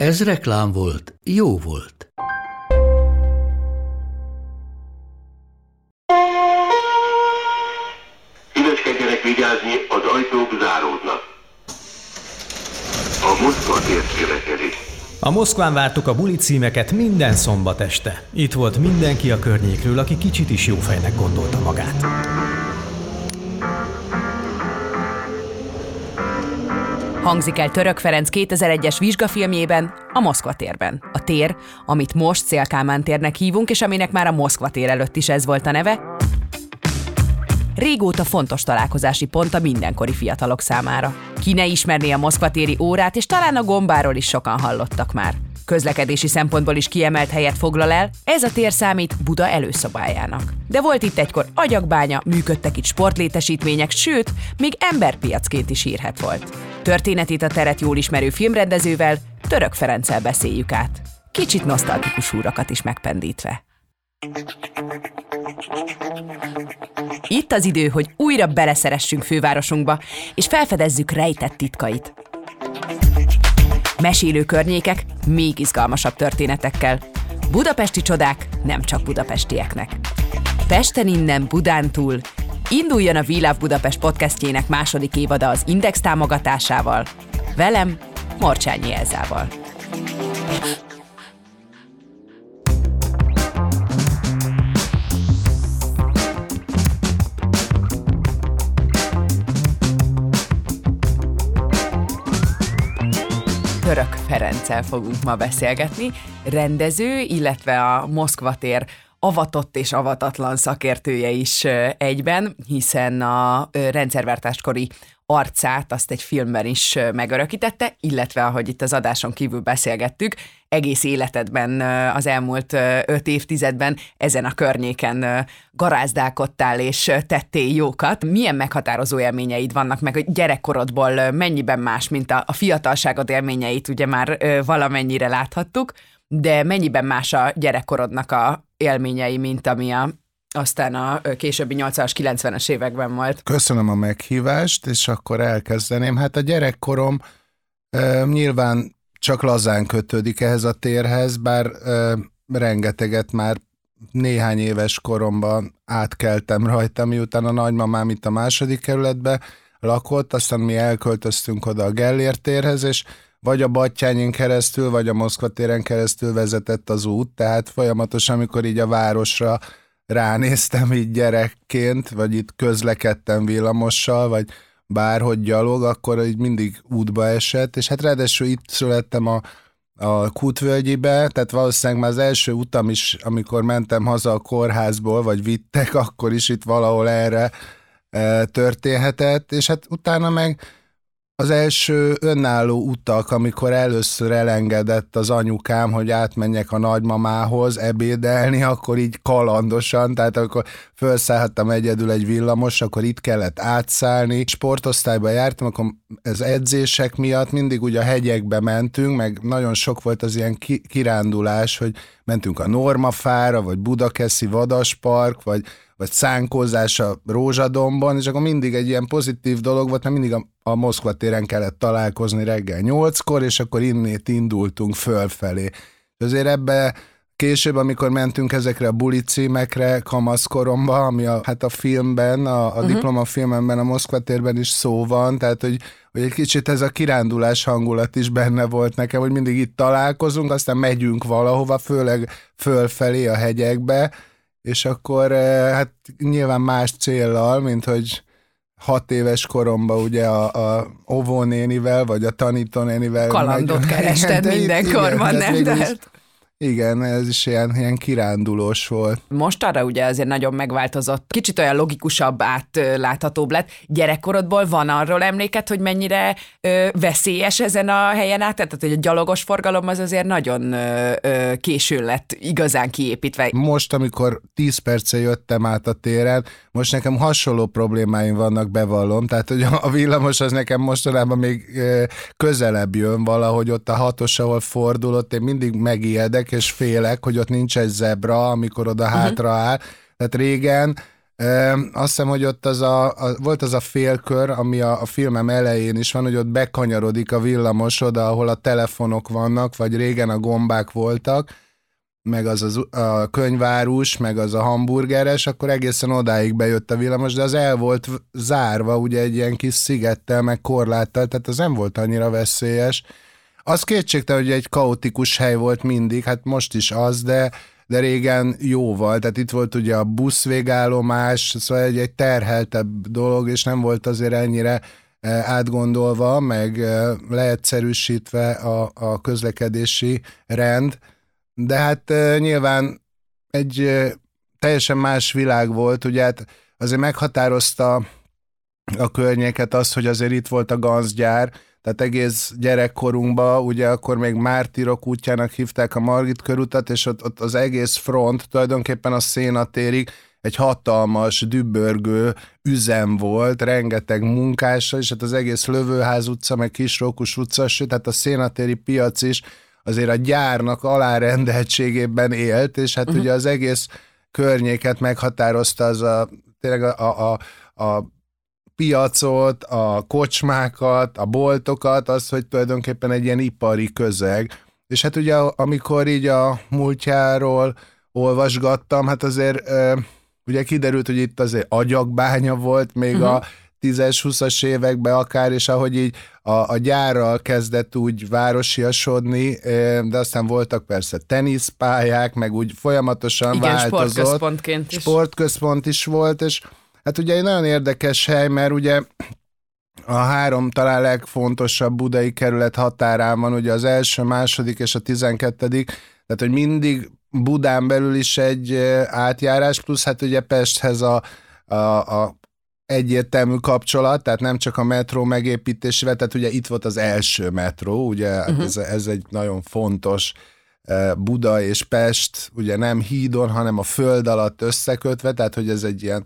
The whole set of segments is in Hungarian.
Ez reklám volt, jó volt. Szíveskedjenek vigyázni, az ajtók záródnak. A Moszkva tért következik. A Moszkván vártuk a buli címeket minden szombat este. Itt volt mindenki a környékről, aki kicsit is jófejnek gondolta magát. Hangzik el Török Ferenc 2001-es vizsgafilmjében, a Moszkva térben. A tér, amit most Szélkámán térnek hívunk, és aminek már a Moszkva tér előtt is ez volt a neve, régóta fontos találkozási pont a mindenkori fiatalok számára. Ki ne ismerné a Moszkva téri órát, és talán a gombáról is sokan hallottak már. Közlekedési szempontból is kiemelt helyet foglal el, ez a tér számít Buda előszobájának. De volt itt egykor agyakbánya, működtek itt sportlétesítmények, sőt, még emberpiacként is írhet volt. Történetét a teret jól ismerő filmrendezővel, Török Ferenccel beszéljük át. Kicsit nosztalgikus úrakat is megpendítve. Itt az idő, hogy újra beleszeressünk fővárosunkba, és felfedezzük rejtett titkait. Mesélő környékek még izgalmasabb történetekkel. Budapesti csodák nem csak budapestieknek. Pesten innen, Budán túl. Induljon a Love Budapest podcastjének második évada az Index támogatásával. Velem, Morcsányi Elzával. Török Ferenccel fogunk ma beszélgetni, rendező, illetve a Moszkva tér avatott és avatatlan szakértője is egyben, hiszen a rendszerváltáskori arcát azt egy filmben is megörökítette, illetve ahogy itt az adáson kívül beszélgettük, egész életedben az elmúlt öt évtizedben ezen a környéken garázdálkodtál és tettél jókat. Milyen meghatározó élményeid vannak, meg a gyerekkorodból mennyiben más, mint a, a fiatalságod élményeit, ugye már valamennyire láthattuk, de mennyiben más a gyerekkorodnak a élményei, mint ami a aztán a későbbi 80-as, 90-es években volt. Köszönöm a meghívást, és akkor elkezdeném. Hát a gyerekkorom e, nyilván csak lazán kötődik ehhez a térhez, bár e, rengeteget már néhány éves koromban átkeltem rajta, miután a nagymamám itt a második kerületbe lakott, aztán mi elköltöztünk oda a Gellért térhez, és vagy a Battyányin keresztül, vagy a Moszkva téren keresztül vezetett az út, tehát folyamatosan, amikor így a városra ránéztem így gyerekként, vagy itt közlekedtem villamossal, vagy bárhogy gyalog, akkor így mindig útba esett, és hát ráadásul itt születtem a, a Kútvölgyibe, tehát valószínűleg már az első utam is, amikor mentem haza a kórházból, vagy vittek, akkor is itt valahol erre e, történhetett, és hát utána meg az első önálló utak, amikor először elengedett az anyukám, hogy átmenjek a nagymamához ebédelni, akkor így kalandosan, tehát akkor felszállhattam egyedül egy villamos, akkor itt kellett átszállni. Sportosztályba jártam, akkor ez edzések miatt mindig ugye a hegyekbe mentünk, meg nagyon sok volt az ilyen kirándulás, hogy mentünk a Normafára, vagy Budakeszi Vadaspark, vagy vagy szánkozás a Rózsadomban, és akkor mindig egy ilyen pozitív dolog volt, mert mindig a, a Moszkva téren kellett találkozni reggel nyolckor, és akkor innét indultunk fölfelé. Azért ebbe később, amikor mentünk ezekre a buli címekre kamaszkoromba, ami a, hát a filmben, a, a uh-huh. diplomafilmemben, a Moszkva térben is szó van, tehát hogy, hogy egy kicsit ez a kirándulás hangulat is benne volt nekem, hogy mindig itt találkozunk, aztán megyünk valahova, főleg fölfelé a hegyekbe, és akkor eh, hát nyilván más céllal, mint hogy hat éves koromban ugye a, a óvónénivel, vagy a tanítónénivel. Kalandot meg, kerested mindenkorban, nem? Tehát Igen, ez is ilyen, ilyen kirándulós volt. Most arra ugye azért nagyon megváltozott, kicsit olyan logikusabb, átláthatóbb lett. Gyerekkorodból van arról emléket, hogy mennyire ö, veszélyes ezen a helyen át? Tehát, hogy a gyalogos forgalom az azért nagyon ö, ö, későn lett igazán kiépítve. Most, amikor 10 perce jöttem át a téren, most nekem hasonló problémáim vannak, bevallom, tehát hogy a villamos az nekem mostanában még közelebb jön valahogy ott a hatos, ahol fordul, ott én mindig megijedek, és félek, hogy ott nincs egy zebra, amikor oda uh-huh. hátra áll. Tehát régen azt hiszem, hogy ott az a, a, volt az a félkör, ami a, a filmem elején is van, hogy ott bekanyarodik a villamos oda, ahol a telefonok vannak, vagy régen a gombák voltak, meg az, az a könyvárus, meg az a hamburgeres, akkor egészen odáig bejött a villamos, de az el volt zárva, ugye egy ilyen kis szigettel, meg korláttal, tehát az nem volt annyira veszélyes. Az kétségtelen, hogy egy kaotikus hely volt mindig, hát most is az, de, de régen jóval, tehát itt volt ugye a buszvégállomás, szóval egy, egy terheltebb dolog, és nem volt azért ennyire eh, átgondolva, meg eh, leegyszerűsítve a, a közlekedési rend, de hát uh, nyilván egy teljesen más világ volt, ugye hát azért meghatározta a környéket az, hogy azért itt volt a ganzgyár, tehát egész gyerekkorunkban, ugye akkor még Mártirok útjának hívták a Margit körutat, és ott, ott az egész front tulajdonképpen a szénatérig egy hatalmas, dübörgő üzem volt, rengeteg munkása, és hát az egész Lövőház utca, meg Kisrókus utca, sőt, tehát a szénatéri piac is azért a gyárnak alárendeltségében élt, és hát uh-huh. ugye az egész környéket meghatározta az a, tényleg a, a, a piacot, a kocsmákat, a boltokat, az, hogy tulajdonképpen egy ilyen ipari közeg. És hát ugye amikor így a múltjáról olvasgattam, hát azért ugye kiderült, hogy itt azért agyakbánya volt még uh-huh. a 10-20-as években akár, és ahogy így a, a gyárral kezdett úgy városiasodni, de aztán voltak persze teniszpályák, meg úgy folyamatosan Igen, változott. sportközpontként is. Sportközpont is volt, és hát ugye egy nagyon érdekes hely, mert ugye a három talán legfontosabb budai kerület határán van, ugye az első, második és a tizenkettedik, tehát hogy mindig Budán belül is egy átjárás, plusz hát ugye Pesthez a, a, a egyértelmű kapcsolat, tehát nem csak a metró megépítésével, tehát ugye itt volt az első metró, ugye uh-huh. ez, ez egy nagyon fontos Buda és Pest, ugye nem hídon, hanem a föld alatt összekötve, tehát hogy ez egy ilyen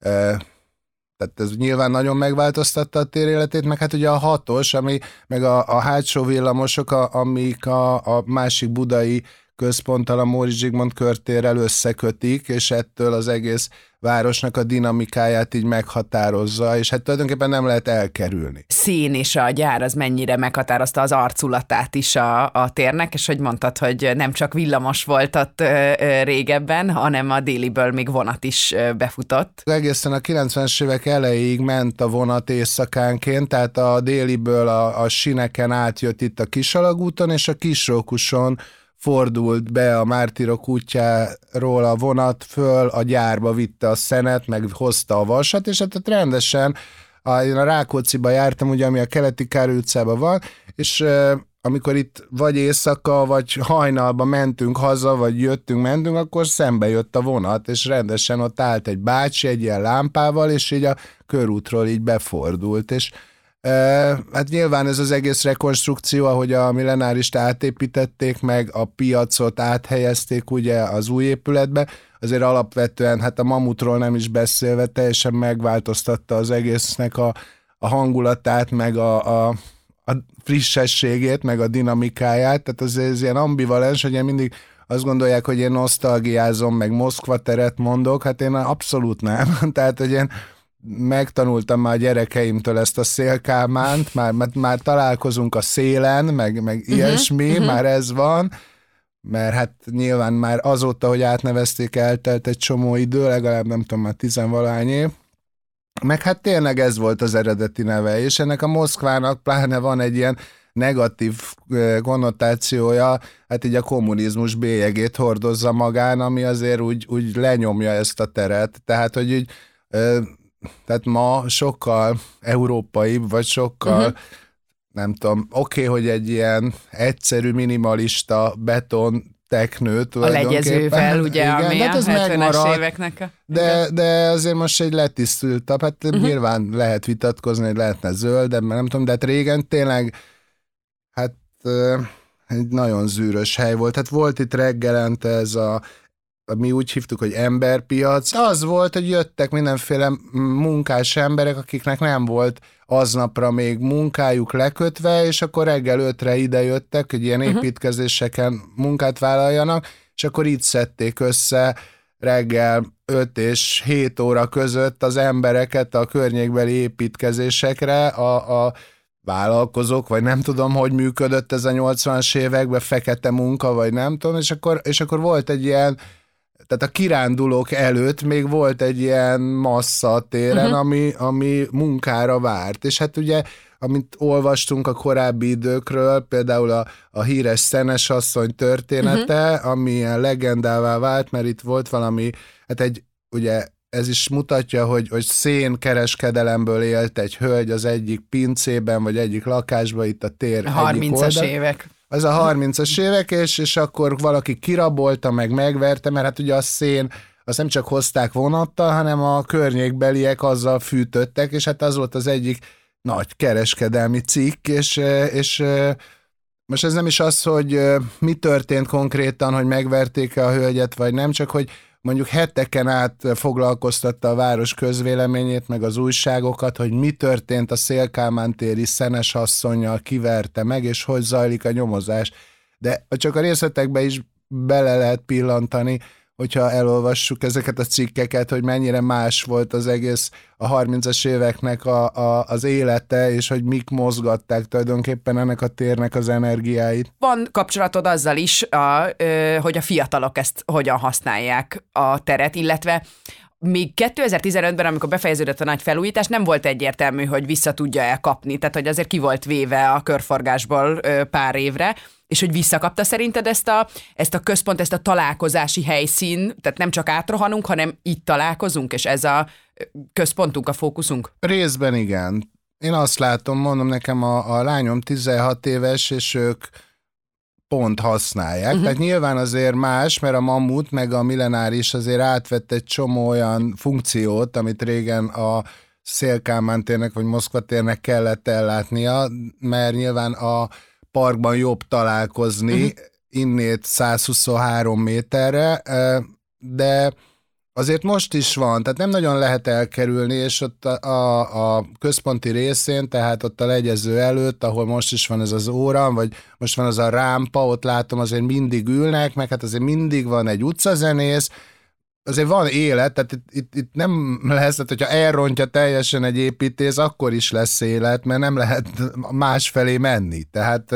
tehát ez nyilván nagyon megváltoztatta a tér életét, meg hát ugye a hatos, ami, meg a, a hátsó villamosok, a, amik a, a másik budai központtal a Móri Zsigmond körtérrel összekötik, és ettől az egész városnak a dinamikáját így meghatározza, és hát tulajdonképpen nem lehet elkerülni. Szín és a gyár az mennyire meghatározta az arculatát is a, a térnek, és hogy mondtad, hogy nem csak villamos volt ott ö, ö, régebben, hanem a déliből még vonat is ö, befutott. Egészen a 90-es évek elejéig ment a vonat éjszakánként, tehát a déliből a, a sineken átjött itt a Kisalagúton, és a Kisrókuson fordult be a mártirok útjáról a vonat föl, a gyárba vitte a szenet, meg hozta a vasat, és hát rendesen a, én a Rákócziba jártam, ugye, ami a keleti Károly utcában van, és amikor itt vagy éjszaka, vagy hajnalba mentünk haza, vagy jöttünk, mentünk, akkor szembe jött a vonat, és rendesen ott állt egy bácsi egy ilyen lámpával, és így a körútról így befordult, és Hát nyilván ez az egész rekonstrukció, ahogy a millenárist átépítették meg, a piacot áthelyezték ugye az új épületbe, azért alapvetően, hát a mamutról nem is beszélve, teljesen megváltoztatta az egésznek a, a hangulatát, meg a, a, a frissességét, meg a dinamikáját, tehát az ez ilyen ambivalens, hogy én mindig azt gondolják, hogy én nosztalgiázom, meg Moszkva teret mondok, hát én abszolút nem. tehát, hogy én megtanultam már a gyerekeimtől ezt a szélkámánt, már, már, már találkozunk a szélen, meg, meg uh-huh, ilyesmi, uh-huh. már ez van, mert hát nyilván már azóta, hogy átnevezték, eltelt egy csomó idő, legalább nem tudom, már tizenvalány év, meg hát tényleg ez volt az eredeti neve, és ennek a Moszkvának pláne van egy ilyen negatív konnotációja, hát így a kommunizmus bélyegét hordozza magán, ami azért úgy, úgy lenyomja ezt a teret, tehát hogy úgy tehát ma sokkal európai, vagy sokkal, uh-huh. nem tudom, oké, okay, hogy egy ilyen egyszerű, minimalista beton teknő A legyezővel, ugye, Igen, ami de hát a ez 70-es megmaradt. éveknek. a- De, de azért most egy letisztultabb, hát uh-huh. nyilván lehet vitatkozni, hogy lehetne zöldebb, mert nem tudom, de hát régen tényleg hát egy nagyon zűrös hely volt. Hát volt itt reggelente ez a mi úgy hívtuk, hogy emberpiac, az volt, hogy jöttek mindenféle munkás emberek, akiknek nem volt aznapra még munkájuk lekötve, és akkor reggel ötre ide jöttek, hogy ilyen építkezéseken munkát vállaljanak, és akkor így szedték össze reggel 5 és 7 óra között az embereket a környékbeli építkezésekre, a, a vállalkozók, vagy nem tudom, hogy működött ez a 80-as években, fekete munka, vagy nem tudom, és akkor, és akkor volt egy ilyen tehát a kirándulók előtt még volt egy ilyen massza téren, uh-huh. ami, ami munkára várt. És hát ugye, amit olvastunk a korábbi időkről, például a, a híres Szenes asszony története, uh-huh. ami ilyen legendává vált, mert itt volt valami, hát egy, ugye ez is mutatja, hogy, hogy szénkereskedelemből élt egy hölgy az egyik pincében, vagy egyik lakásban itt a tér egyik 30-as oldal. évek. Az a 30-as évek, és, és akkor valaki kirabolta, meg megverte, mert hát ugye a szén, azt nem csak hozták vonattal, hanem a környékbeliek azzal fűtöttek, és hát az volt az egyik nagy kereskedelmi cikk, és, és most ez nem is az, hogy mi történt konkrétan, hogy megverték-e a hölgyet, vagy nem, csak hogy mondjuk heteken át foglalkoztatta a város közvéleményét, meg az újságokat, hogy mi történt a Szélkámán téri szenes asszonynal, kiverte meg, és hogy zajlik a nyomozás. De csak a részletekbe is bele lehet pillantani, hogyha elolvassuk ezeket a cikkeket, hogy mennyire más volt az egész a 30-as éveknek a, a, az élete, és hogy mik mozgatták tulajdonképpen ennek a térnek az energiáit. Van kapcsolatod azzal is, a, ö, hogy a fiatalok ezt hogyan használják a teret, illetve még 2015-ben, amikor befejeződött a nagy felújítás, nem volt egyértelmű, hogy vissza tudja elkapni, tehát hogy azért ki volt véve a körforgásból pár évre, és hogy visszakapta szerinted ezt a, ezt a központ, ezt a találkozási helyszín, tehát nem csak átrohanunk, hanem itt találkozunk, és ez a központunk, a fókuszunk? Részben igen. Én azt látom, mondom nekem a, a lányom 16 éves, és ők pont használják. Uh-huh. Tehát nyilván azért más, mert a Mammut meg a Millenáris azért átvett egy csomó olyan funkciót, amit régen a Szélkámán térnek vagy Moszkva térnek kellett ellátnia, mert nyilván a parkban jobb találkozni, uh-huh. innét 123 méterre, de azért most is van, tehát nem nagyon lehet elkerülni, és ott a, a, a központi részén, tehát ott a legyező előtt, ahol most is van ez az óra, vagy most van az a rámpa, ott látom azért mindig ülnek, meg hát azért mindig van egy utcazenész, azért van élet, tehát itt, itt, itt nem lesz, tehát hogyha elrontja teljesen egy építész, akkor is lesz élet, mert nem lehet másfelé menni. Tehát,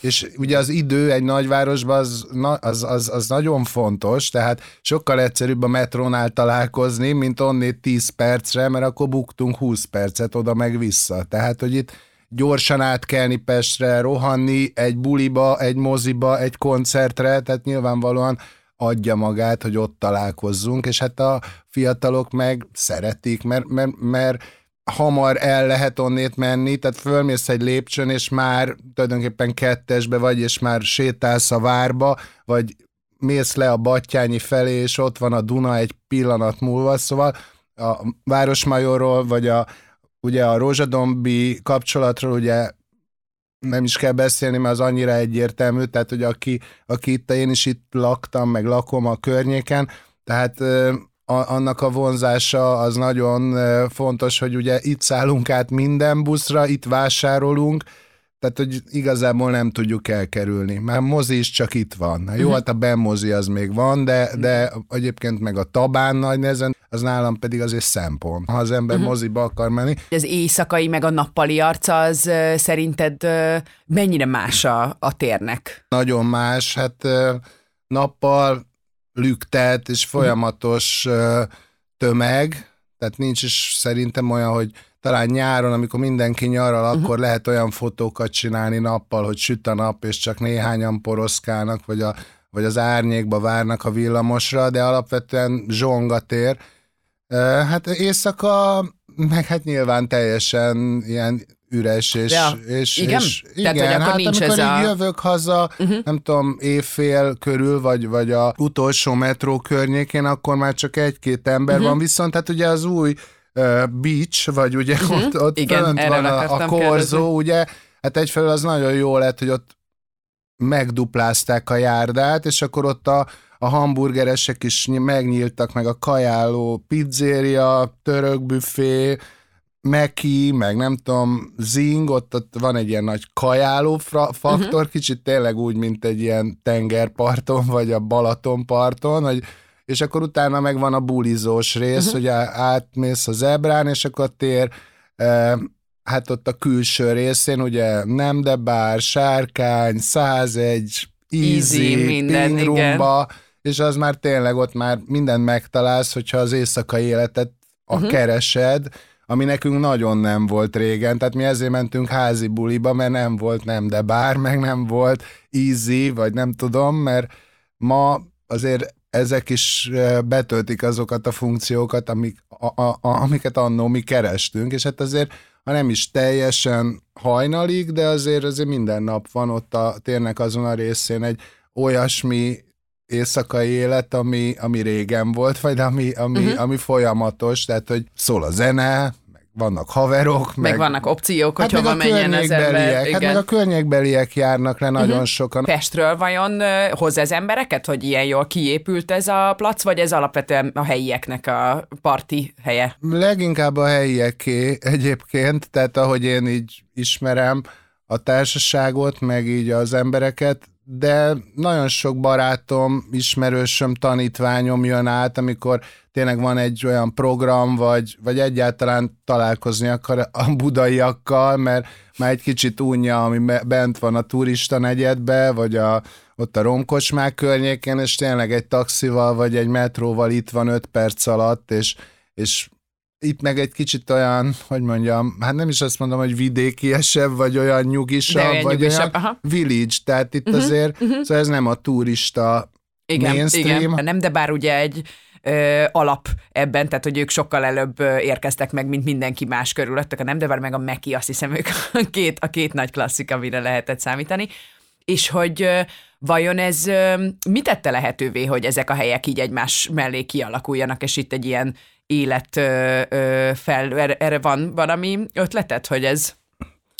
és ugye az idő egy nagyvárosban az, az, az, az nagyon fontos, tehát sokkal egyszerűbb a metrónál találkozni, mint onnét 10 percre, mert akkor buktunk 20 percet oda meg vissza. Tehát, hogy itt gyorsan átkelni Pestre, rohanni egy buliba, egy moziba, egy koncertre, tehát nyilvánvalóan adja magát, hogy ott találkozzunk, és hát a fiatalok meg szeretik, mert, mert, mert hamar el lehet onnét menni, tehát fölmész egy lépcsőn, és már tulajdonképpen kettesbe vagy, és már sétálsz a várba, vagy mész le a Battyányi felé, és ott van a Duna egy pillanat múlva, szóval a Városmajorról, vagy a, ugye a Rózsadombi kapcsolatról ugye nem is kell beszélni, mert az annyira egyértelmű, tehát hogy aki, aki itt, én is itt laktam, meg lakom a környéken, tehát a, annak a vonzása az nagyon fontos, hogy ugye itt szállunk át minden buszra, itt vásárolunk, tehát, hogy igazából nem tudjuk elkerülni. Már mozi is csak itt van. Jó, uh-huh. hát a Ben mozi az még van, de, de egyébként meg a Tabán nagy nehezen, az nálam pedig azért szempont. Ha az ember uh-huh. moziba akar menni. Az éjszakai meg a nappali arca az szerinted mennyire más a, a térnek? Nagyon más. Hát nappal lüktet és folyamatos uh, tömeg, tehát nincs is szerintem olyan, hogy talán nyáron, amikor mindenki nyaral, uh-huh. akkor lehet olyan fotókat csinálni nappal, hogy süt a nap, és csak néhányan poroszkálnak, vagy, a, vagy az árnyékba várnak a villamosra, de alapvetően zsongatér. Hát éjszaka, meg hát nyilván teljesen ilyen üres, és, Ja, és, igen? és Tehát, igen, hogy akkor hát nincs amikor ez így a- jövök haza, uh-huh. nem tudom, évfél körül, vagy, vagy a utolsó metró környékén, akkor már csak egy-két ember uh-huh. van, viszont hát ugye az új uh, beach, vagy ugye uh-huh. ott, ott Igen, fönt van a, a korzó, kérdezni. ugye, hát egyfelől az nagyon jó lett, hogy ott megduplázták a járdát, és akkor ott a, a hamburgeresek is ny- megnyíltak, meg a kajáló, pizzéria, török büfé, Meki, meg nem tudom, Zing, ott, ott van egy ilyen nagy kajáló fra- faktor, uh-huh. kicsit tényleg úgy, mint egy ilyen tengerparton, vagy a Balatonparton, hogy és akkor utána meg van a bulizós rész, uh-huh. hogy átmész az ebrán, és akkor tér, eh, hát ott a külső részén, ugye nem de bár, sárkány, 101, easy, Easy, minden, igen. És az már tényleg ott már mindent megtalálsz, hogyha az éjszakai életet a uh-huh. keresed, ami nekünk nagyon nem volt régen, tehát mi ezért mentünk házi buliba, mert nem volt nem de bár, meg nem volt easy, vagy nem tudom, mert ma azért ezek is eh, betöltik azokat a funkciókat, amik, a, a, a, amiket annó mi kerestünk, és hát azért, ha nem is teljesen hajnalig, de azért azért minden nap van ott a térnek azon a részén egy olyasmi éjszakai élet, ami, ami régen volt, vagy ami, ami, uh-huh. ami folyamatos, tehát hogy szól a zene, meg vannak haverok, Meg, meg, vannak opciók, hogy hát meg hova menjen az ember. környékbeliek, hát meg a környékbeliek járnak le nagyon uh-huh. sokan. Pestről vajon hoz ez embereket, hogy ilyen jól kiépült ez a plac, vagy ez alapvetően a helyieknek a parti helye? Leginkább a helyieké egyébként, tehát ahogy én így ismerem a társaságot, meg így az embereket, de nagyon sok barátom, ismerősöm, tanítványom jön át, amikor tényleg van egy olyan program, vagy, vagy egyáltalán találkozni akar a budaiakkal, mert már egy kicsit unja, ami be- bent van a turista negyedbe, vagy a, ott a romkocsmák környékén, és tényleg egy taxival, vagy egy metróval itt van öt perc alatt, és, és itt meg egy kicsit olyan, hogy mondjam, hát nem is azt mondom, hogy vidékiesebb, vagy olyan nyugisabb, De olyan vagy nyugisabb, olyan aha. village, tehát itt uh-huh, azért, uh-huh. szóval ez nem a turista Igen, mainstream. igen. Nem, de bár ugye egy ö, alap ebben, tehát hogy ők sokkal előbb érkeztek meg, mint mindenki más körülöttük. A nem, de bár meg a Meki, azt hiszem ők a két, a két nagy klasszik, amire lehetett számítani. És hogy vajon ez mit tette lehetővé, hogy ezek a helyek így egymás mellé kialakuljanak, és itt egy ilyen élet fel, erre, erre van valami ötleted, hogy ez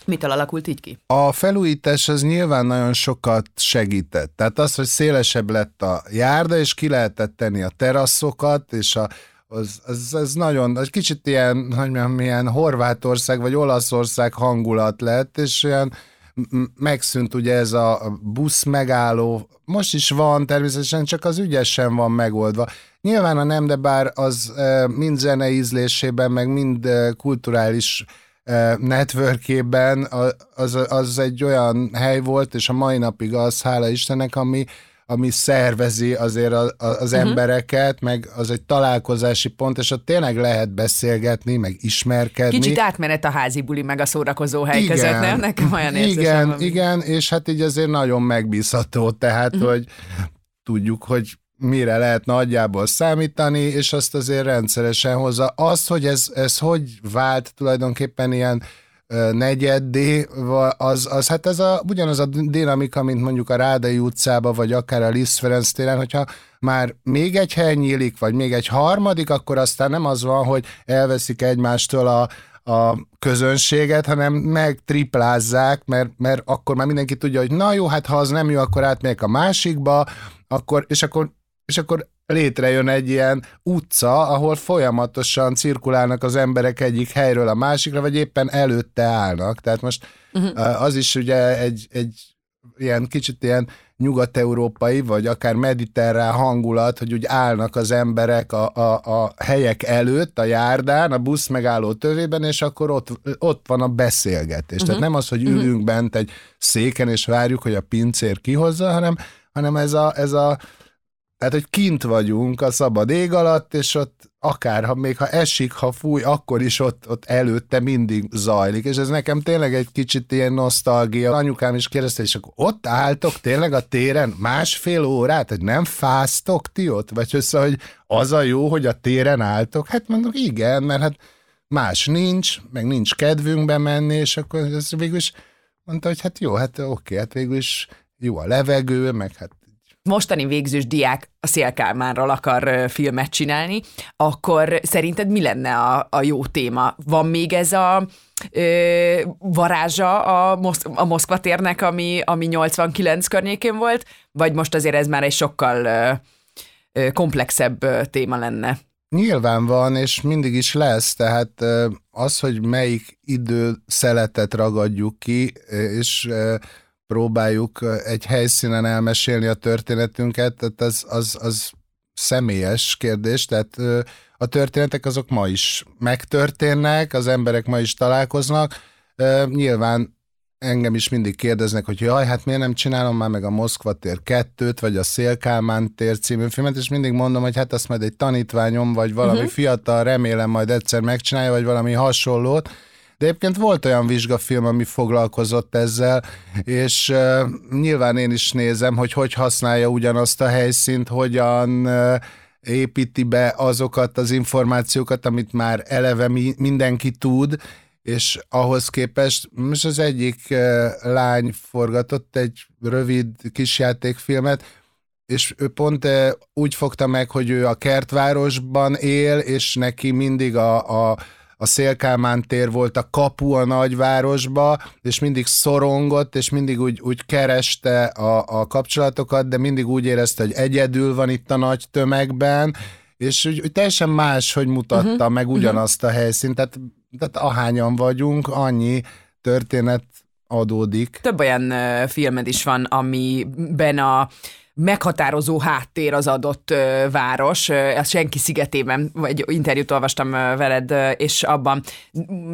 mitől alakult így ki? A felújítás az nyilván nagyon sokat segített. Tehát az, hogy szélesebb lett a járda, és ki lehetett tenni a teraszokat, és a, az, az, az nagyon, egy kicsit ilyen, hogy mondjam, ilyen Horvátország vagy Olaszország hangulat lett, és olyan m- megszűnt ugye ez a busz megálló, most is van természetesen, csak az ügyesen van megoldva. Nyilván a nem, de bár az mind zene ízlésében, meg mind kulturális networkében az, az egy olyan hely volt, és a mai napig az, hála Istennek, ami, ami szervezi azért a, a, az uh-huh. embereket, meg az egy találkozási pont, és ott tényleg lehet beszélgetni, meg ismerkedni. Kicsit átmenet a házi buli meg a szórakozó hely Igen. között, nem? Nekem olyan érzésem Igen, van. igen, és hát így azért nagyon megbízható, tehát, uh-huh. hogy tudjuk, hogy mire lehet nagyjából számítani, és azt azért rendszeresen hozza. Az, hogy ez, ez hogy vált tulajdonképpen ilyen negyeddé, az, az, hát ez a, ugyanaz a dinamika, mint mondjuk a Rádai utcába, vagy akár a Liszt Ferenc téren, hogyha már még egy hely nyílik, vagy még egy harmadik, akkor aztán nem az van, hogy elveszik egymástól a, a közönséget, hanem megtriplázzák, mert, mert akkor már mindenki tudja, hogy na jó, hát ha az nem jó, akkor átmegyek a másikba, akkor, és akkor és akkor létrejön egy ilyen utca, ahol folyamatosan cirkulálnak az emberek egyik helyről a másikra, vagy éppen előtte állnak. Tehát most uh-huh. az is ugye egy, egy ilyen kicsit ilyen nyugat-európai, vagy akár mediterrán hangulat, hogy úgy állnak az emberek a, a, a helyek előtt, a járdán, a busz megálló tövében, és akkor ott, ott van a beszélgetés. Uh-huh. Tehát nem az, hogy ülünk bent egy széken, és várjuk, hogy a pincér kihozza, hanem, hanem ez a, ez a tehát, hogy kint vagyunk a szabad ég alatt, és ott akár, ha még ha esik, ha fúj, akkor is ott, ott előtte mindig zajlik, és ez nekem tényleg egy kicsit ilyen nosztalgia. Anyukám is kérdezte, és akkor ott álltok tényleg a téren másfél órát, hogy nem fáztok ti ott? Vagy össze, hogy az a jó, hogy a téren álltok? Hát mondok, igen, mert hát más nincs, meg nincs kedvünk bemenni, és akkor ez végül is mondta, hogy hát jó, hát oké, hát végül is jó a levegő, meg hát mostani végzős diák a Szélkálmánról akar filmet csinálni, akkor szerinted mi lenne a, a jó téma? Van még ez a ö, varázsa a, Mosz- a Moszkva térnek, ami, ami 89 környékén volt, vagy most azért ez már egy sokkal ö, komplexebb téma lenne? Nyilván van, és mindig is lesz, tehát az, hogy melyik időszeletet ragadjuk ki, és próbáljuk egy helyszínen elmesélni a történetünket, tehát az, az, az személyes kérdés, tehát a történetek azok ma is megtörténnek, az emberek ma is találkoznak, nyilván engem is mindig kérdeznek, hogy jaj, hát miért nem csinálom már meg a Moszkva tér 2-t, vagy a Szélkálmán tér című filmet, és mindig mondom, hogy hát azt majd egy tanítványom, vagy valami uh-huh. fiatal, remélem majd egyszer megcsinálja, vagy valami hasonlót, de egyébként volt olyan vizsgafilm, ami foglalkozott ezzel, és uh, nyilván én is nézem, hogy hogy használja ugyanazt a helyszínt, hogyan uh, építi be azokat az információkat, amit már eleve mi, mindenki tud, és ahhoz képest most az egyik uh, lány forgatott egy rövid kisjátékfilmet, és ő pont úgy fogta meg, hogy ő a kertvárosban él, és neki mindig a, a a Szélkálmán tér volt a kapu a nagyvárosba, és mindig szorongott, és mindig úgy, úgy kereste a, a kapcsolatokat, de mindig úgy érezte, hogy egyedül van itt a nagy tömegben, és úgy, úgy teljesen más, hogy mutatta uh-huh. meg ugyanazt a helyszínt, tehát, tehát ahányan vagyunk, annyi történet adódik. Több olyan filmed is van, amiben a meghatározó háttér az adott város, ez senki szigetében, vagy interjút olvastam veled, és abban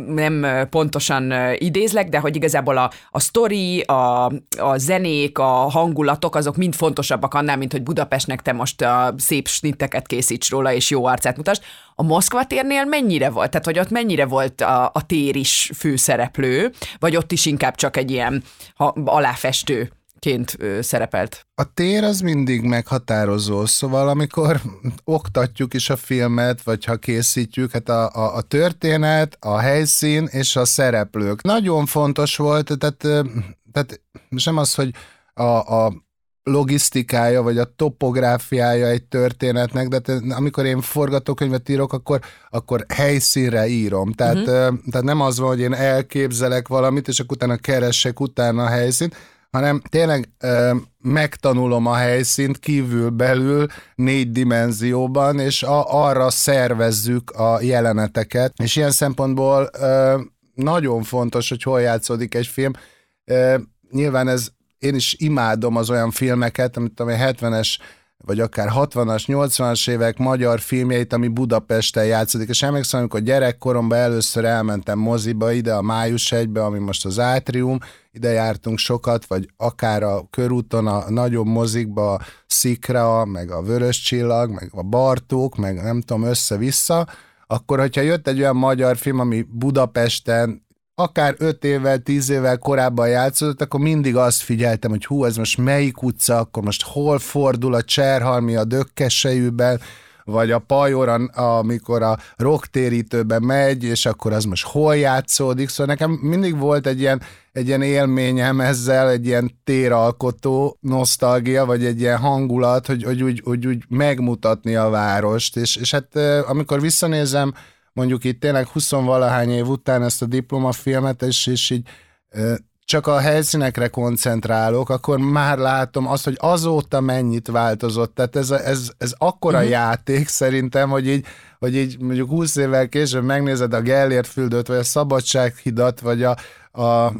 nem pontosan idézlek, de hogy igazából a, a sztori, a, a zenék, a hangulatok, azok mind fontosabbak annál, mint hogy Budapestnek te most a szép snitteket készíts róla, és jó arcát mutasd. A Moszkva térnél mennyire volt? Tehát, hogy ott mennyire volt a, a tér is főszereplő, vagy ott is inkább csak egy ilyen ha, aláfestő ként szerepelt. A tér az mindig meghatározó, szóval amikor oktatjuk is a filmet, vagy ha készítjük, hát a, a, a történet, a helyszín és a szereplők. Nagyon fontos volt, tehát, tehát sem az, hogy a, a logisztikája, vagy a topográfiája egy történetnek, de te, amikor én forgatókönyvet írok, akkor, akkor helyszínre írom. Tehát, uh-huh. tehát nem az van, hogy én elképzelek valamit, és akkor utána keresek utána a helyszínt, hanem tényleg ö, megtanulom a helyszínt kívül-belül négy dimenzióban, és a, arra szervezzük a jeleneteket, és ilyen szempontból ö, nagyon fontos, hogy hol játszódik egy film. Ö, nyilván ez, én is imádom az olyan filmeket, amit a 70-es vagy akár 60-as, 80-as évek magyar filmjeit, ami Budapesten játszódik. És emlékszem, amikor gyerekkoromban először elmentem moziba ide, a Május egybe, ami most az Átrium, ide jártunk sokat, vagy akár a körúton, a nagyobb mozikba, a Szikra, meg a Vörös Csillag, meg a Bartók, meg nem tudom, össze-vissza, akkor, hogyha jött egy olyan magyar film, ami Budapesten akár öt évvel, tíz évvel korábban játszódott, akkor mindig azt figyeltem, hogy hú, ez most melyik utca, akkor most hol fordul a Cserhalmi a dökkesejűben, vagy a pajor, amikor a rocktérítőben megy, és akkor az most hol játszódik. Szóval nekem mindig volt egy ilyen, egy ilyen élményem ezzel, egy ilyen téralkotó nosztalgia, vagy egy ilyen hangulat, hogy, hogy úgy, úgy, úgy megmutatni a várost. És, és hát amikor visszanézem, mondjuk itt tényleg 20 valahány év után ezt a diplomafilmet, és, és így csak a helyszínekre koncentrálok, akkor már látom azt, hogy azóta mennyit változott. Tehát ez, ez, ez akkora uh-huh. játék szerintem, hogy így, hogy így mondjuk 20 évvel később megnézed a Gellért füldöt, vagy a Szabadsághidat, vagy a, a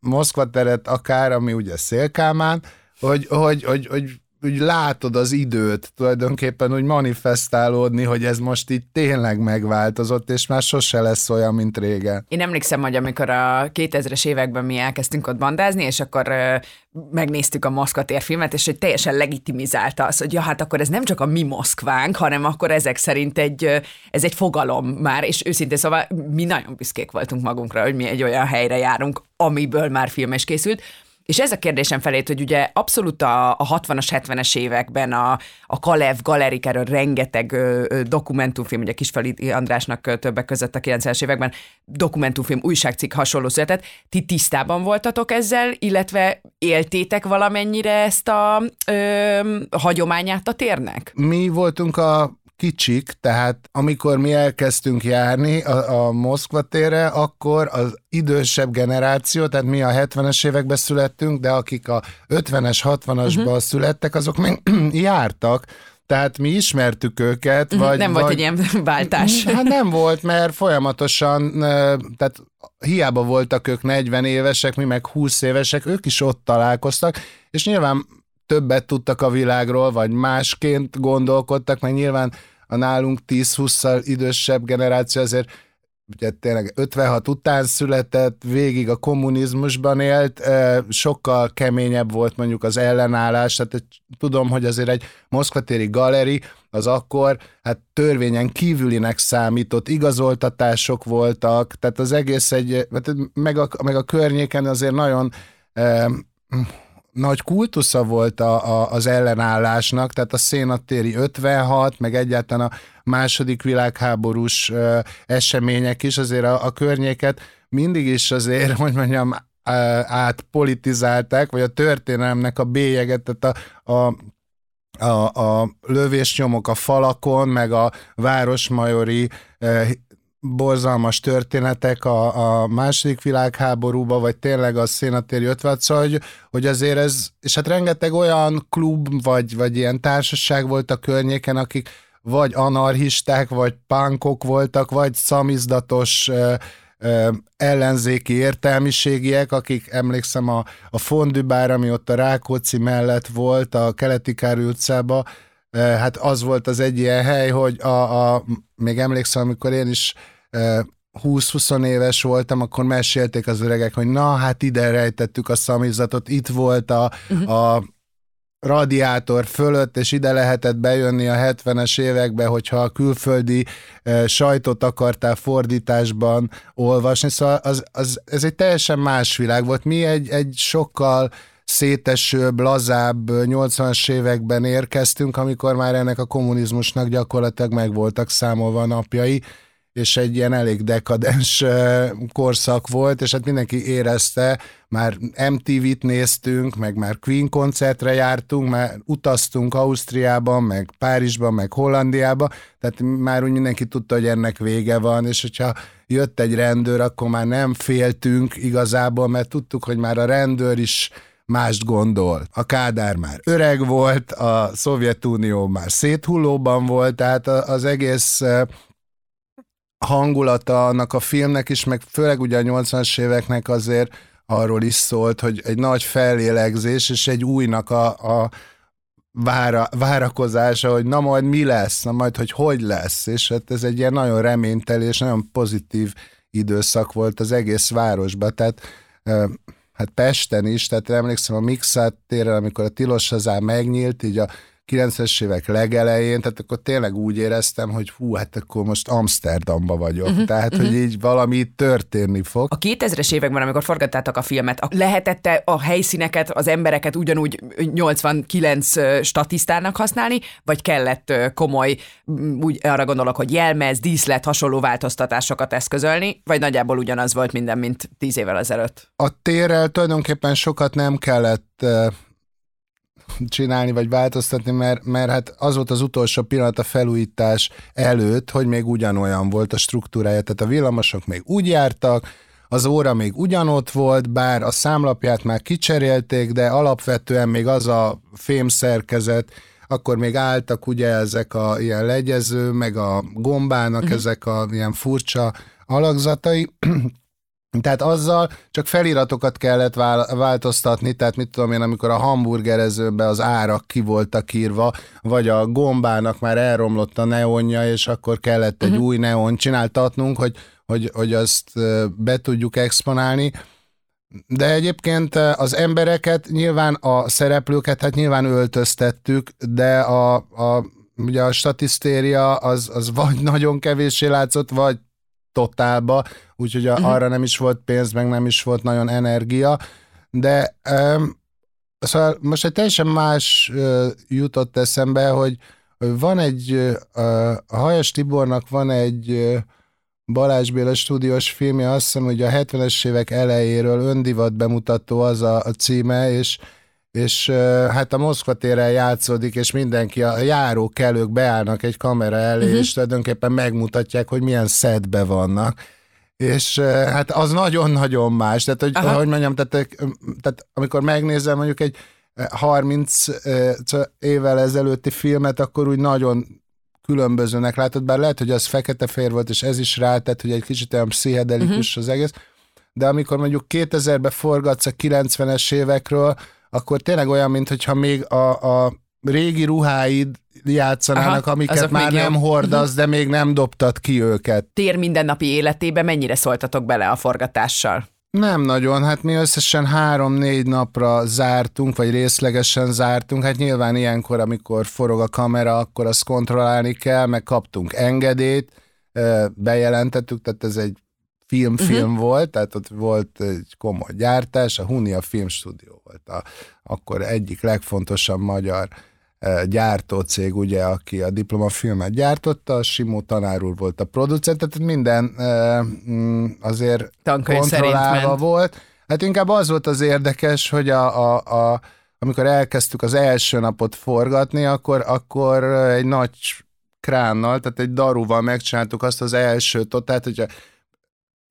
Moszkva teret akár, ami ugye Szélkámán, hogy, hogy, hogy, hogy úgy látod az időt tulajdonképpen úgy manifestálódni, hogy ez most itt tényleg megváltozott, és már sose lesz olyan, mint régen. Én emlékszem, hogy amikor a 2000-es években mi elkezdtünk ott bandázni, és akkor megnéztük a Moszkva térfilmet, és hogy teljesen legitimizálta az, hogy ja, hát akkor ez nem csak a mi Moszkvánk, hanem akkor ezek szerint egy, ez egy fogalom már, és őszintén szóval mi nagyon büszkék voltunk magunkra, hogy mi egy olyan helyre járunk, amiből már film is készült, És ez a kérdésem felé, hogy ugye abszolút a, a 60-as, 70-es években a, a Kalev Galerik, erről rengeteg ö, ö, dokumentumfilm, ugye Kisfali Andrásnak többek között a 90-es években dokumentumfilm, újságcikk hasonló született. Ti tisztában voltatok ezzel, illetve éltétek valamennyire ezt a ö, hagyományát a térnek? Mi voltunk a kicsik, tehát amikor mi elkezdtünk járni a, a Moszkva térre, akkor az idősebb generáció, tehát mi a 70-es években születtünk, de akik a 50-es, 60-asban uh-huh. születtek, azok még jártak, tehát mi ismertük őket. Uh-huh, vagy, nem vagy, volt egy ilyen váltás. Hát nem volt, mert folyamatosan, tehát hiába voltak ők 40 évesek, mi meg 20 évesek, ők is ott találkoztak, és nyilván többet tudtak a világról, vagy másként gondolkodtak, meg nyilván a nálunk 10-20-szal idősebb generáció azért ugye tényleg 56 után született, végig a kommunizmusban élt, sokkal keményebb volt mondjuk az ellenállás, tehát tudom, hogy azért egy moszkvatéri galeri az akkor hát törvényen kívülinek számított, igazoltatások voltak, tehát az egész egy, hát meg a, meg a környéken azért nagyon nagy kultusza volt a, a, az ellenállásnak, tehát a szénatéri 56, meg egyáltalán a második világháborús ö, események is azért a, a környéket mindig is azért, hogy mondjam, átpolitizálták, vagy a történelemnek a bélyeget, tehát a, a a, a lövésnyomok a falakon, meg a városmajori borzalmas történetek a, a második világháborúba, vagy tényleg a szénatéri 56, szóval, hogy, hogy azért ez, és hát rengeteg olyan klub, vagy, vagy ilyen társaság volt a környéken, akik vagy anarchisták, vagy pánkok voltak, vagy szamizdatos ö, ö, ellenzéki értelmiségiek, akik emlékszem a, a Fondübár, ami ott a Rákóczi mellett volt, a Keleti Károly utcába, hát az volt az egy ilyen hely, hogy a, a még emlékszem, amikor én is 20-20 éves voltam, akkor mesélték az öregek, hogy na, hát ide rejtettük a szamizatot, itt volt a, uh-huh. a radiátor fölött, és ide lehetett bejönni a 70-es évekbe, hogyha a külföldi e, sajtot akartál fordításban olvasni, szóval az, az, ez egy teljesen más világ volt. Mi egy, egy sokkal szétesőbb, lazább 80-as években érkeztünk, amikor már ennek a kommunizmusnak gyakorlatilag meg voltak számolva a napjai, és egy ilyen elég dekadens korszak volt, és hát mindenki érezte, már MTV-t néztünk, meg már Queen koncertre jártunk, már utaztunk Ausztriában, meg Párizsban, meg Hollandiába, tehát már úgy mindenki tudta, hogy ennek vége van, és hogyha jött egy rendőr, akkor már nem féltünk igazából, mert tudtuk, hogy már a rendőr is mást gondol. A Kádár már öreg volt, a Szovjetunió már széthullóban volt, tehát az egész hangulata annak a filmnek is, meg főleg ugye a 80-as éveknek azért arról is szólt, hogy egy nagy fellélegzés, és egy újnak a, a vára, várakozása, hogy na majd mi lesz, na majd hogy hogy lesz, és hát ez egy ilyen nagyon reményteli és nagyon pozitív időszak volt az egész városban, tehát hát Pesten is, tehát emlékszem a Mixát térrel, amikor a Tilos Hazán megnyílt, így a 90-es évek legelején, tehát akkor tényleg úgy éreztem, hogy hú, hát akkor most Amsterdamba vagyok. Uh-huh, tehát, uh-huh. hogy így valami történni fog. A 2000-es években, amikor forgattátok a filmet, lehetette a helyszíneket, az embereket ugyanúgy 89 statisztának használni, vagy kellett komoly, úgy arra gondolok, hogy jelmez, díszlet, hasonló változtatásokat eszközölni, vagy nagyjából ugyanaz volt minden, mint 10 évvel ezelőtt? A térrel tulajdonképpen sokat nem kellett csinálni, vagy változtatni, mert, mert hát az volt az utolsó pillanat a felújítás előtt, hogy még ugyanolyan volt a struktúrája, tehát a villamosok még úgy jártak, az óra még ugyanott volt, bár a számlapját már kicserélték, de alapvetően még az a fémszerkezet, akkor még álltak ugye ezek a ilyen legyező, meg a gombának uh-huh. ezek a ilyen furcsa alakzatai, tehát azzal csak feliratokat kellett változtatni, tehát mit tudom én, amikor a hamburgerezőbe az árak ki voltak írva, vagy a gombának már elromlott a neonja, és akkor kellett egy uh-huh. új neon csináltatnunk, hogy, hogy, hogy azt be tudjuk exponálni. De egyébként az embereket, nyilván a szereplőket, hát nyilván öltöztettük, de a, a ugye a statisztéria az, az vagy nagyon kevéssé látszott, vagy totálba, úgyhogy uh-huh. arra nem is volt pénz, meg nem is volt nagyon energia, de um, szóval most egy teljesen más uh, jutott eszembe, hogy van egy, uh, a Hajas Tibornak van egy uh, Balázs Béla stúdiós filmje, azt hiszem, hogy a 70-es évek elejéről öndivat bemutató az a, a címe, és és hát a Moszkva téren játszódik, és mindenki, a járókelők beállnak egy kamera elé, uh-huh. és tulajdonképpen megmutatják, hogy milyen szedbe vannak. És hát az nagyon-nagyon más. Tehát, hogy, Aha. hogy mondjam, tehát, tehát amikor megnézem mondjuk egy 30 évvel ezelőtti filmet, akkor úgy nagyon különbözőnek látod, bár lehet, hogy az fekete-fér volt, és ez is rátett, hogy egy kicsit olyan pszichedelikus uh-huh. az egész, de amikor mondjuk 2000-ben forgatsz a 90-es évekről, akkor tényleg olyan, mintha még a, a régi ruháid játszanának, Aha, amiket már nem jó. hordasz, de még nem dobtad ki őket. Tér mindennapi életébe mennyire szóltatok bele a forgatással? Nem nagyon, hát mi összesen három-négy napra zártunk, vagy részlegesen zártunk, hát nyilván ilyenkor, amikor forog a kamera, akkor azt kontrollálni kell, meg kaptunk engedélyt, bejelentettük, tehát ez egy film-film uh-huh. volt, tehát ott volt egy komoly gyártás, a Hunia Filmstúdió volt a, akkor egyik legfontosabb magyar gyártócég, ugye, aki a diplomafilmet gyártotta, a Simó tanár úr volt a producent, tehát minden mm, azért Tankönyv kontrollálva volt. Hát inkább az volt az érdekes, hogy a, a, a, amikor elkezdtük az első napot forgatni, akkor, akkor egy nagy kránnal, tehát egy daruval megcsináltuk azt az elsőt, tehát hogyha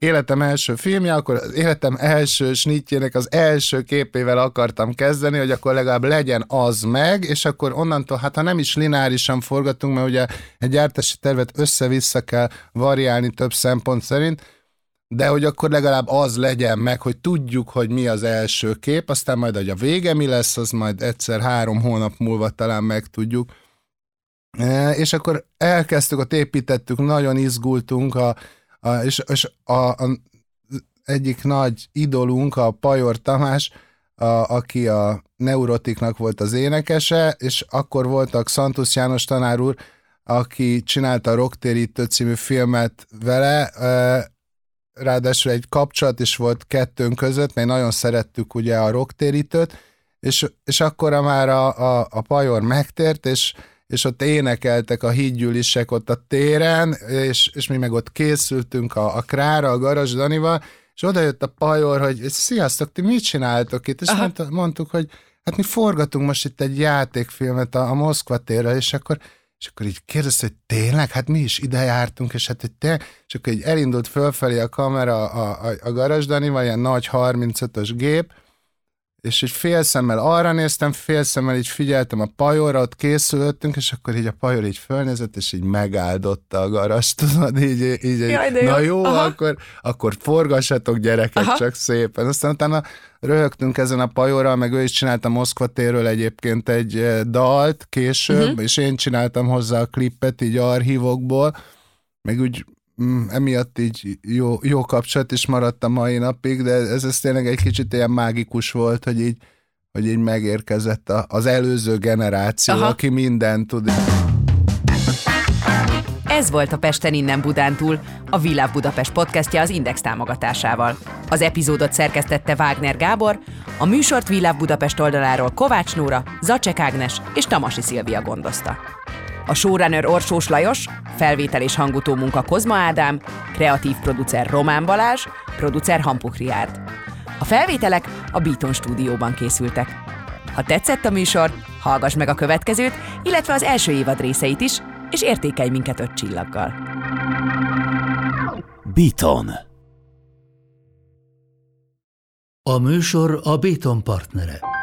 életem első filmje, akkor az életem első snitjének az első képével akartam kezdeni, hogy akkor legalább legyen az meg, és akkor onnantól, hát ha nem is lineárisan forgatunk, mert ugye egy gyártási tervet össze-vissza kell variálni több szempont szerint, de hogy akkor legalább az legyen meg, hogy tudjuk, hogy mi az első kép, aztán majd, hogy a vége mi lesz, az majd egyszer három hónap múlva talán megtudjuk. E, és akkor elkezdtük, ott építettük, nagyon izgultunk, a, a, és, és a, a, egyik nagy idolunk, a Pajor Tamás, a, aki a Neurotiknak volt az énekese, és akkor voltak Szantusz János tanár úr, aki csinálta a Rocktérítő című filmet vele, ráadásul egy kapcsolat is volt kettőnk között, mert nagyon szerettük ugye a rocktérítőt, és, és akkor már a, a, a Pajor megtért, és és ott énekeltek a hídgyűlisek ott a téren, és, és mi meg ott készültünk a, a Krára, a Garas Danival, és oda jött a pajor, hogy sziasztok, ti mit csináltok itt? És mondta, mondtuk, hogy hát mi forgatunk most itt egy játékfilmet a, a Moszkva térre, és akkor és akkor így kérdezte, hogy tényleg, hát mi is ide jártunk, és hát hogy te, és akkor így elindult fölfelé a kamera a, a, a garasdani, ilyen nagy 35-ös gép, és így félszemmel arra néztem, félszemmel így figyeltem a pajorra, ott készülöttünk, és akkor így a pajor így fölnézett, és így megáldotta a garas, tudod, így, így, Jaj, így na jó, Aha. akkor, akkor forgassatok gyerekek Aha. csak szépen. Aztán utána röhögtünk ezen a pajorral, meg ő is csinálta Moszkva térről egyébként egy eh, dalt később, uh-huh. és én csináltam hozzá a klippet így archívokból, meg úgy mm, emiatt így jó, jó kapcsolat is maradt a mai napig, de ez, ez tényleg egy kicsit ilyen mágikus volt, hogy így, hogy így megérkezett a, az előző generáció, Aha. aki mindent tud. Ez volt a Pesten innen Budántúl, a Villá Budapest podcastja az Index támogatásával. Az epizódot szerkesztette Wagner Gábor, a műsort Villá Budapest oldaláról Kovács Nóra, Zacek Ágnes és Tamasi Szilvia gondozta. A showrunner Orsós Lajos, felvétel és hangutó munka Kozma Ádám, kreatív producer Román Balázs, producer Hampuk Riárd. A felvételek a Beaton stúdióban készültek. Ha tetszett a műsor, hallgass meg a következőt, illetve az első évad részeit is, és értékelj minket öt csillaggal. Beaton A műsor a Beaton partnere.